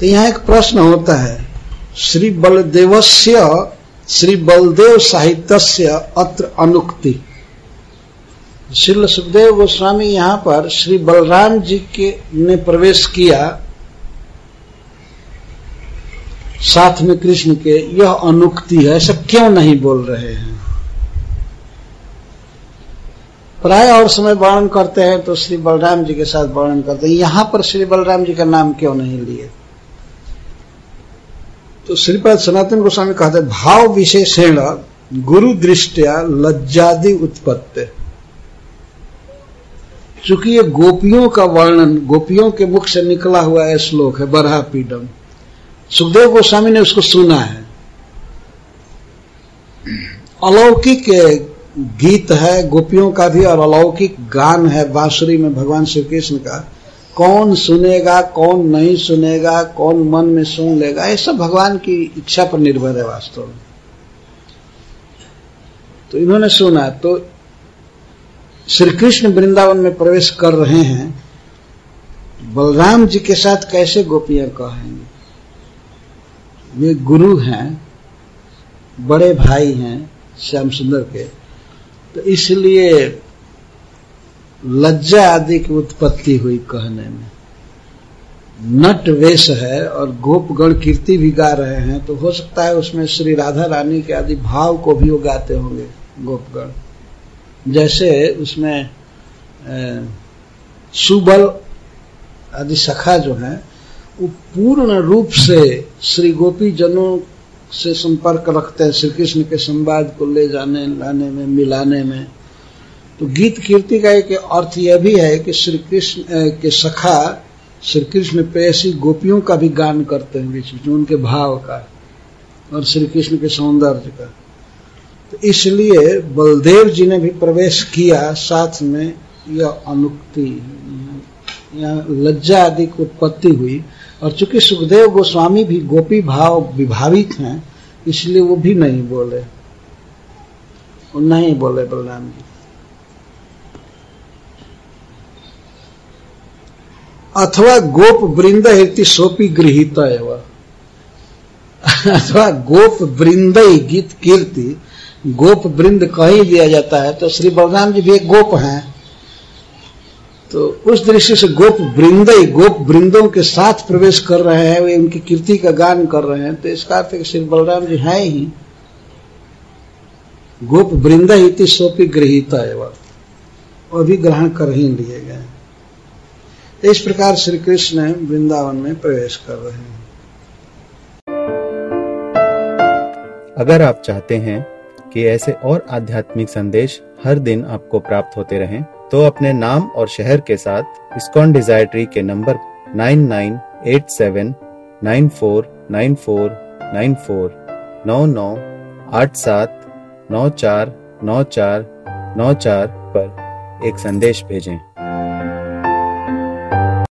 तो यहाँ एक प्रश्न होता है, श्री बलदेवस्य, श्री बलदेव साहित्य अत्र अनुक्ति। श्री सुखदेव गोस्वामी यहाँ पर श्री बलराम जी के ने प्रवेश किया, साथ में कृष्ण के, यह अनुक्ति है, ऐसा क्यों नहीं बोल रहे हैं? प्राय और समय वर्णन करते हैं तो श्री बलराम जी के साथ वर्णन करते हैं। यहाँ पर श्री बलराम जी का नाम क्यों नहीं लिए? तो श्रीपद सनातन गोस्वामी कहते हैं, भाव विशेषण गुरु दृष्टिया लज्जादि उत्पत्ति। चूँकि ये गोपियों का वर्णन, गोपियों के मुख से निकला हुआ है श्लोक है बरहा पीडम सुखदेव गोस्वामी ने उसको सुना है। अलौकिक गीत है, गोपियों का भी और अलौकिक गान है, बांसुरी में भगवान श्री कृष्ण का। कौन सुनेगा, कौन नहीं सुनेगा, कौन मन में सुन लेगा, ये सब भगवान की इच्छा पर निर्भर है वास्तव में। तो इन्होंने सुना तो श्री कृष्ण वृंदावन में प्रवेश कर रहे हैं। बलराम जी के साथ कैसे गोपियाँ कहेंगे? वे गुरु हैं, बड़े भाई हैं, श्याम सुंदर के। तो इसलिए लज्जा आदि की उत्पत्ति हुई कहने में। नट वेश है और गोपगण कीर्ति भी गा रहे हैं तो हो सकता है उसमें श्री राधा रानी के आदि भाव को भी वो गाते होंगे, गोपगण। जैसे उसमें सुबल आदि सखा जो है, वो पूर्ण रूप से श्री गोपी जनों से संपर्क रखते हैं, श्री कृष्ण के संवाद को ले जाने, लाने में, मिलाने में। तो गीत कीर्ति का एक अर्थ यह भी है कि श्री कृष्ण के सखा श्री कृष्ण प्रेसी गोपियों का भी गान करते हैं बीच बीच उनके भाव का और श्री कृष्ण के सौंदर्य का। तो इसलिए बलदेव जी ने भी प्रवेश किया साथ में यह अनुक्ति, यहाँ लज्जा आदि की उत्पत्ति हुई। और चूँकि सुखदेव गोस्वामी भी गोपी भाव विभावित हैं, इसलिए वो भी नहीं बोले। वो नहीं बोले बलराम जी। अथवा गोप वृंद हेती सोपी गृहित अथवा गोप वृंद गीत कीर्ति, गोप वृंद कहीं दिया जाता है तो श्री बलराम जी भी एक गोप हैं। तो उस दृष्टि से गोप वृंद गोप वृंदों के साथ प्रवेश कर रहे हैं, वे उनकी कीर्ति का गान कर रहे हैं तो इसका अर्थ श्री बलराम जी हैं ही। गोप वृंद इति सोपी गृहित एवं। ग्रहण कर ही लिए गए। इस प्रकार श्री कृष्ण वृंदावन में प्रवेश कर रहे हैं। अगर आप चाहते हैं कि ऐसे और आध्यात्मिक संदेश हर दिन आपको प्राप्त होते रहें तो अपने नाम और शहर के साथ इस्कॉन डिज़ायर ट्री के number nine nine eight seven, nine four nine four nine four, नौ नौ, आठ सात, नौ चार नौ चार नौ चार पर एक संदेश भेजें।